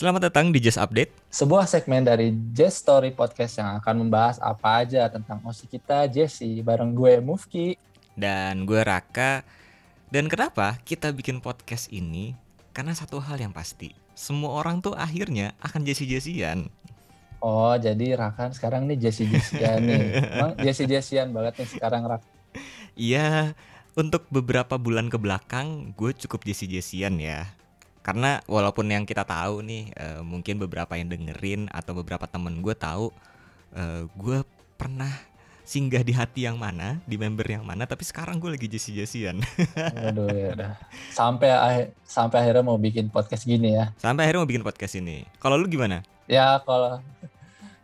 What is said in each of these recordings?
Selamat datang di Just Update. Sebuah segmen dari Jazz Story Podcast yang akan membahas apa aja tentang OSI kita Jesse bareng gue Mufki. Dan gue Raka. Dan kenapa kita bikin podcast ini? Karena satu hal yang pasti, semua orang tuh akhirnya akan Jesse-Jessian. Oh, jadi Rakan sekarang nih Jesse Jessian nih. Emang Jesse Jessian banget nih sekarang Rak. Iya, untuk beberapa bulan ke belakang gue cukup Jesse-Jessian ya. Karena walaupun yang kita tahu nih, eh, mungkin beberapa yang dengerin atau beberapa temen gue tahu, eh, gue pernah singgah di hati yang mana, di member yang mana, tapi sekarang gue lagi Jesse-Jessian. Aduh ya udah. Sampai akhir sampai akhirnya mau bikin podcast gini ya. Sampai akhirnya mau bikin podcast ini. Kalau lu gimana? Ya kalau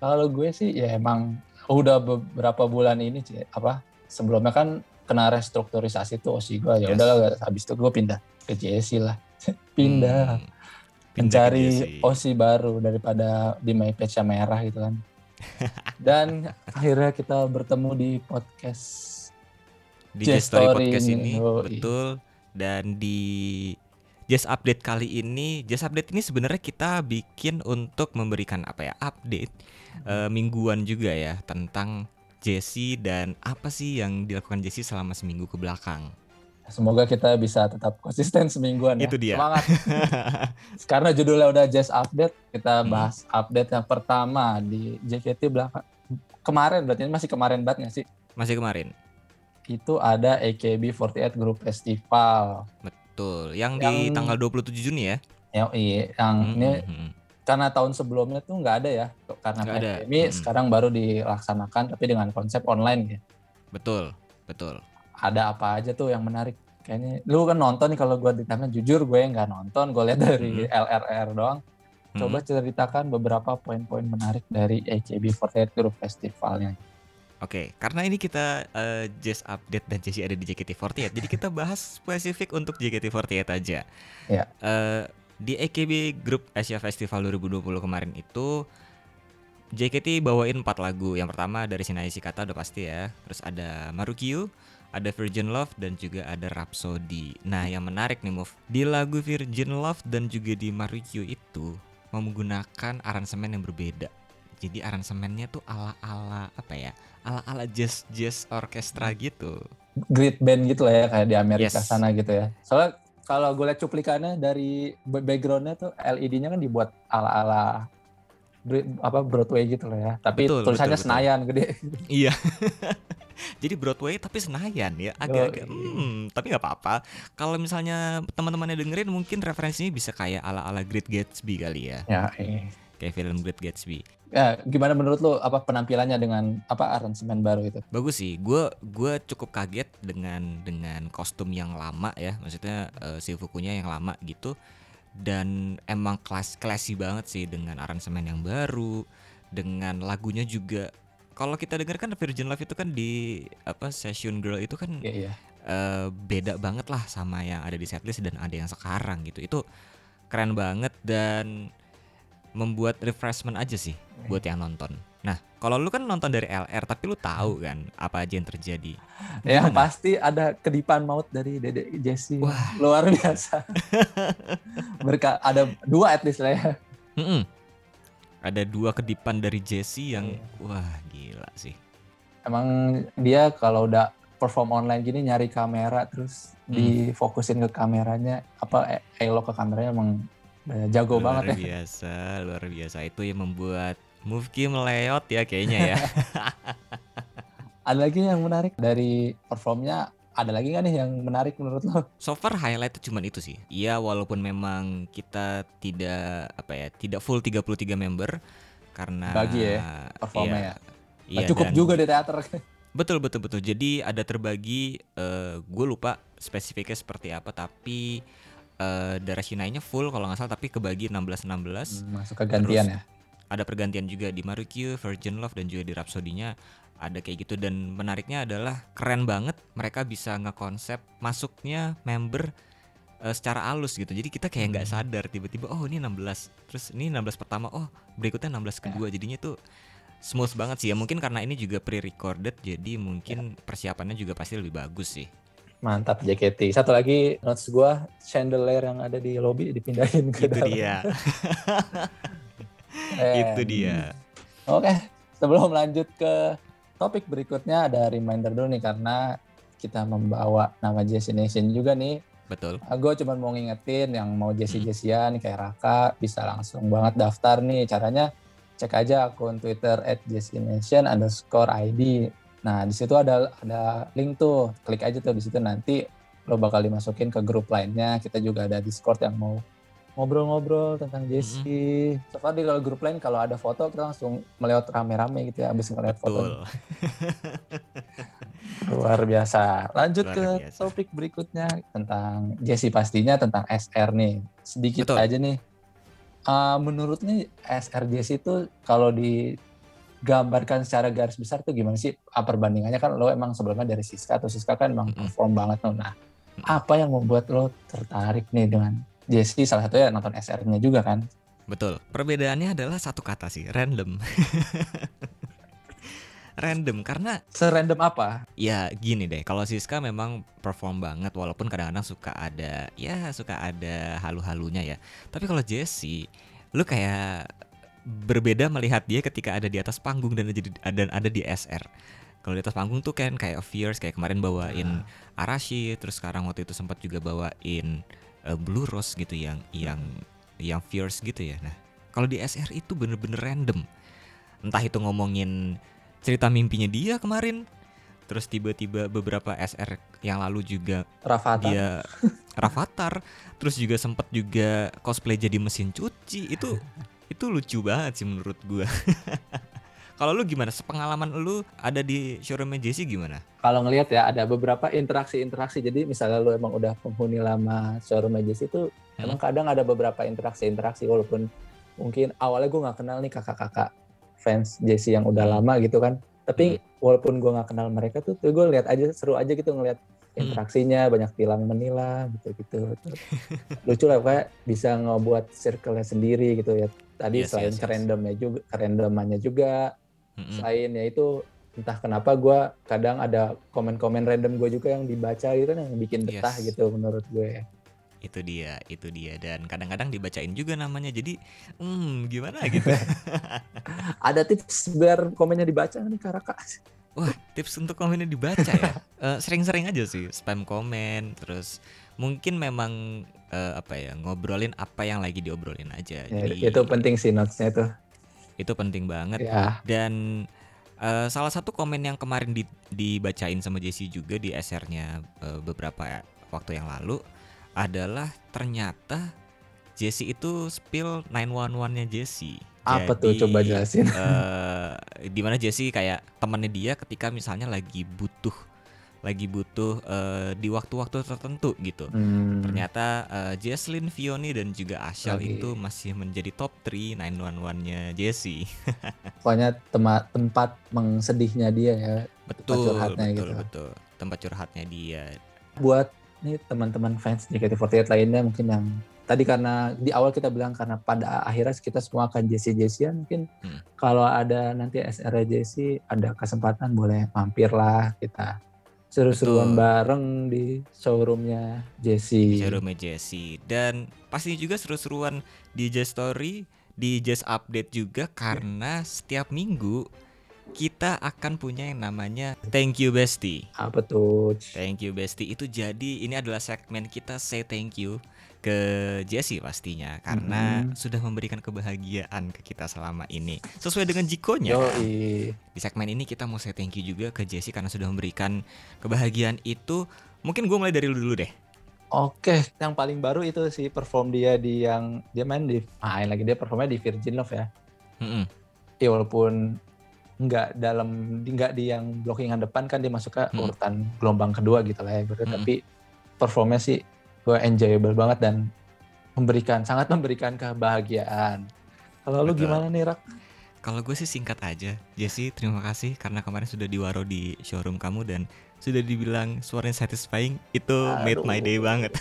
kalau gue sih ya emang udah beberapa bulan ini apa sebelumnya kan kena restrukturisasi tuh OSI gue ya Yes. udahlah habis itu gue pindah ke JSI lah pindah Hmm, pindah mencari. OSI baru daripada di My Page merah gitu kan. Dan akhirnya kita bertemu di podcast. di Jazz Story Podcast ini. ini betul dan di Jazz Update kali ini Jazz Update ini sebenarnya kita bikin untuk memberikan apa ya update eh, mingguan juga ya tentang Jesse dan apa sih yang dilakukan Jesse selama seminggu ke belakang. Semoga kita bisa tetap konsisten semingguan ya. Itu dia. Semangat. Karena judulnya udah Just Update, kita Hmm. bahas update yang pertama di JKT belakang. Kemarin berarti ini masih kemarin banget nggak sih? Masih kemarin. Itu ada AKB48 Group Festival. Betul, yang, di Yang- tanggal 27 Juni ya. Yang, yang Hmm, ini hmm, hmm. karena tahun sebelumnya tuh nggak ada ya karena ada. pandemi Mm. sekarang baru dilaksanakan tapi dengan konsep online ya Betul, betul. Ada apa aja tuh yang menarik kayaknya lu kan nonton nih kalau gue ditanya jujur gue nggak nonton gue lihat dari LRR doang Hmm. coba ceritakan beberapa poin-poin menarik dari AKB48 Group Festivalnya Oke, karena ini kita eh, Jazz Update dan Jesse ada di JKT48, jadi kita bahas spesifik untuk JKT48 aja. Ya. Eh, di AKB Group Asia Festival 2020 kemarin itu JKT bawain 4 lagu. Yang pertama dari Sinai Shikata udah pasti ya. Terus ada Marukyu, ada Virgin Love dan juga ada Rhapsody. Nah, yang menarik nih Move, di lagu Virgin Love dan juga di Marukyu itu menggunakan aransemen yang berbeda. Jadi aransemennya tuh ala-ala apa ya? Ala-ala jazz jazz orkestra gitu. great band gitu lah ya kayak di Amerika Yes. sana gitu ya soalnya kalau gue lihat cuplikannya dari ba- backgroundnya tuh LED-nya kan dibuat ala-ala apa Broadway gitu lah ya tapi Betul, tulisannya betul, betul. Senayan gede Iya. Jadi Broadway tapi Senayan ya, agak-agak Yoi. hmm, tapi nggak apa-apa. Kalau misalnya teman-temannya dengerin mungkin referensinya bisa kayak ala-ala Great Gatsby kali ya, ya eh. kayak film Great Gatsby. Ya, gimana menurut lo apa penampilannya dengan apa aransemen baru itu? Bagus sih, gue gua cukup kaget dengan dengan kostum yang lama ya, maksudnya eh, si Fukunya yang lama gitu. Dan emang kelas classy banget sih dengan aransemen yang baru, dengan lagunya juga. Kalau kita denger kan Virgin Love itu kan di apa Session Girl itu kan Iya, iya. eh, beda banget lah sama yang ada di setlist dan ada yang sekarang gitu. Itu keren banget dan membuat refreshment aja sih buat yang nonton. Nah, kalau lu kan nonton dari LR tapi lu tahu kan apa aja yang terjadi. Yang Gimana? pasti ada kedipan maut dari Dede Jesse. Wah. Luar biasa. Berka ada dua at least lah ya. Mm-mm. Ada dua kedipan dari Jesse yang Iya. wah gila sih. Emang dia kalau udah perform online gini nyari kamera terus Hmm. difokusin ke kameranya apa e- elok ke kameranya emang jago luar banget ya. biasa, luar biasa. Itu yang membuat Mufki meleot ya kayaknya ya. Ada lagi yang menarik dari performnya ada lagi nggak nih yang menarik menurut lo? So far highlight cuman itu sih. Iya walaupun memang kita tidak apa ya, tidak full 33 member karena Bagi ya, performnya ya. Iya, Nah, cukup dan- juga di teater. Betul betul betul. Jadi ada terbagi gue lupa spesifiknya seperti apa tapi eh darah Shinai-nya full kalau nggak salah tapi kebagi 16 16. Masuk ke gantian Terus- ya. Ada pergantian juga di Marukyu, Virgin Love dan juga di Rhapsody-nya ada kayak gitu dan menariknya adalah keren banget mereka bisa ngekonsep masuknya member eh, secara halus gitu. Jadi kita kayak nggak Hmm. sadar tiba-tiba oh ini 16. Terus ini 16 pertama, oh berikutnya 16 Ya. kedua. Jadinya tuh smooth banget sih ya. Mungkin karena ini juga pre-recorded jadi mungkin Ya. persiapannya juga pasti lebih bagus sih. Mantap JKT. Satu lagi notes gua chandelier yang ada di lobby dipindahin ke Itu dalam. dia. Eh, Itu dia. Oke, sebelum lanjut ke topik berikutnya ada reminder dulu nih karena kita membawa nama Jesse Nation juga nih. Betul. Gue cuma mau ngingetin yang mau Jesse Hmm. Jessian kayak Raka bisa langsung banget daftar nih. Caranya cek aja akun Twitter at Nation underscore ID. Nah di situ ada ada link tuh, klik aja tuh di situ nanti lo bakal dimasukin ke grup lainnya. Kita juga ada Discord yang mau ngobrol-ngobrol tentang Jesse. So far di kalau grup lain kalau ada foto kita langsung melihat rame-rame gitu ya abis ngeliat foto. Luar biasa. Lanjut Luar ke biasa. topik berikutnya tentang Jesse pastinya tentang SR nih. Sedikit Betul. aja nih. Uh, menurut nih SR Jesse itu kalau digambarkan secara garis besar tuh gimana sih? Ah, perbandingannya kan lo emang sebelumnya dari Siska atau Siska kan emang perform banget tuh. Nah, apa yang membuat lo tertarik nih dengan Jesse? Salah satunya nonton SR-nya juga kan? Betul. Perbedaannya adalah satu kata sih, random. random karena Serandom apa? ya gini deh, kalau Siska memang perform banget walaupun kadang-kadang suka ada ya suka ada halu-halunya ya. Tapi kalau Jesse, lu kayak berbeda melihat dia ketika ada di atas panggung dan ada di, dan ada di SR. Kalau di atas panggung tuh kan kayak fierce kayak kemarin bawain Arashi, terus sekarang waktu itu sempat juga bawain eh, Blue Rose gitu yang yang yang fierce gitu ya. Nah, kalau di SR itu bener-bener random. Entah itu ngomongin cerita mimpinya dia kemarin, terus tiba-tiba beberapa SR yang lalu juga Rafathar. dia Rafathar, terus juga sempat juga cosplay jadi mesin cuci. Itu itu lucu banget sih menurut gua. Kalau lu gimana? Sepengalaman lu ada di showroomnya Jesse gimana? kalau ngelihat ya ada beberapa interaksi-interaksi jadi misalnya lu emang udah penghuni lama showroom Majesty itu Hmm. emang kadang ada beberapa interaksi-interaksi walaupun mungkin awalnya gue nggak kenal nih kakak-kakak fans Jesse yang udah Hmm. lama gitu kan tapi walaupun gue nggak kenal mereka tuh, tuh gue lihat aja seru aja gitu ngelihat Hmm. interaksinya banyak tilang menilang gitu gitu lucu lah kayak bisa ngebuat circle-nya sendiri gitu ya tadi Yes, selain yes, yes. kerandomnya juga kerandomannya juga Mm-mm. selain ya itu entah kenapa gue kadang ada komen-komen random gue juga yang dibaca gitu kan yang bikin betah Yes. gitu menurut gue Itu dia, itu dia. Dan kadang-kadang dibacain juga namanya. Jadi, hmm, gimana gitu. ada tips biar komennya dibaca nih Karaka Wah, tips untuk komennya dibaca ya. Eh, sering-sering aja sih spam komen, terus mungkin memang eh, apa ya ngobrolin apa yang lagi diobrolin aja. Ya, Jadi itu penting sih notesnya itu itu penting banget. ya Dan eh, salah satu komen yang kemarin di- dibacain sama Jesse juga di SR-nya eh, beberapa waktu yang lalu adalah ternyata Jesse itu spill 911-nya Jesse. apa tuh Jadi, coba jelasin eh di mana Jesse kayak temannya dia ketika misalnya lagi butuh lagi butuh eh, di waktu-waktu tertentu gitu. Hmm, Ternyata eh, Jesslyn, Fioni dan juga Ashal Lagi. itu masih menjadi top 3 911-nya Jesse. pokoknya tema, tempat mengsedihnya dia ya Betul, curhatnya betul, gitu. betul. Tempat curhatnya dia. buat nih teman-teman fans JKT48 lainnya mungkin yang tadi karena di awal kita bilang karena pada akhirnya kita semua akan Jesse Jessian mungkin Hmm. kalau ada nanti SR Jesse ada kesempatan boleh mampir lah kita seru-seruan bareng di showroomnya Di Jesse. showroomnya Jesse. Dan pasti juga seru-seruan di Jazz Story, di Jazz Update juga karena setiap minggu kita akan punya yang namanya Thank You Bestie. Apa tuh? Thank you Bestie itu jadi ini adalah segmen kita say thank you ke Jesse pastinya karena Mhm. sudah memberikan kebahagiaan ke kita selama ini sesuai dengan jikonya. Yoi. Di segmen ini kita mau say thank you juga ke Jesse karena sudah memberikan kebahagiaan itu. Mungkin gue mulai dari lu dulu deh. Oke, yang paling baru itu sih perform dia di yang dia main di main lagi dia performnya di Virgin Love ya. Mm-mm. ya walaupun nggak dalam nggak di yang blockingan depan kan dia masuk ke Hmm. urutan gelombang kedua gitu lah ya Bro. Hmm. tapi performnya sih gue enjoyable banget dan memberikan sangat memberikan kebahagiaan kalau lu gimana nih Rak? Kalau gue sih singkat aja, Jesse terima kasih karena kemarin sudah diwaro di showroom kamu dan sudah dibilang suaranya satisfying itu made my day Aduh. banget.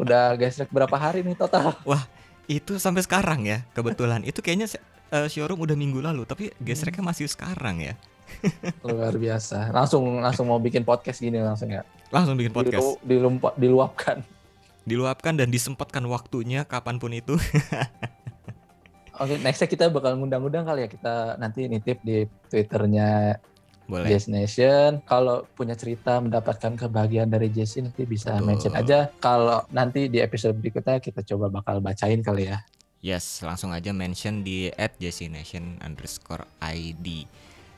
udah gesrek berapa hari nih total itu sampai sekarang ya kebetulan itu kayaknya eh, showroom udah minggu lalu tapi Hmm. gesreknya masih sekarang ya. luar biasa langsung langsung mau bikin podcast gini langsung ya Langsung bikin podcast. Dilu- dilumpa- diluapkan. Diluapkan dan disempatkan waktunya kapan pun itu. Oke, nextnya kita bakal ngundang-undang kali ya kita nanti nitip di twitternya Boleh. Jazz Nation. Kalau punya cerita mendapatkan kebahagiaan dari Jesse nanti bisa Betul. mention aja. Kalau nanti di episode berikutnya kita coba bakal bacain kali ya. Yes, langsung aja mention di @jessination underscore ID.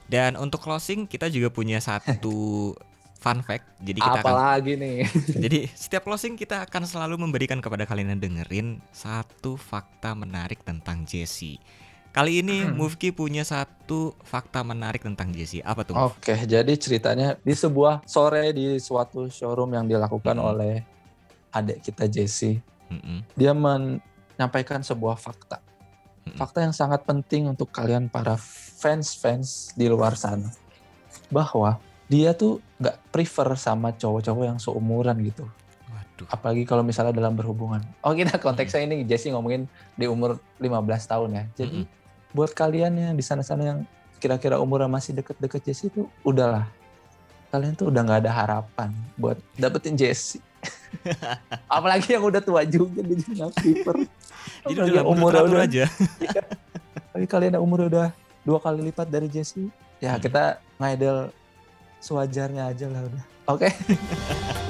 Dan untuk closing kita juga punya satu fun fact. Jadi kita akan Apalagi nih. Jadi setiap closing kita akan selalu memberikan kepada kalian yang dengerin satu fakta menarik tentang Jesse. Kali ini Hmm. Mufki punya satu fakta menarik tentang Jesse. Apa tuh? Oke, jadi ceritanya di sebuah sore di suatu showroom yang dilakukan Mm-mm. oleh adik kita Jesse. Mm-mm, Dia menyampaikan sebuah fakta. Mm-mm. Fakta yang sangat penting untuk kalian para fans-fans di luar sana. Bahwa dia tuh nggak prefer sama cowok-cowok yang seumuran gitu. Waduh. Apalagi kalau misalnya dalam berhubungan. Oh kita konteksnya ini Jesse ngomongin di umur 15 tahun ya. Jadi Mm-mm. buat kalian yang di sana-sana yang kira-kira umurnya masih deket-deket Jesse itu udahlah. Kalian tuh udah nggak ada harapan buat dapetin Jesse. Apalagi yang udah tua juga juga nggak prefer. Jadi udah umur udah, aja. apalagi kalian yang umurnya udah dua kali lipat dari Jesse. Ya Hmm. kita ngidol sewajarnya aja lah udah. Oke.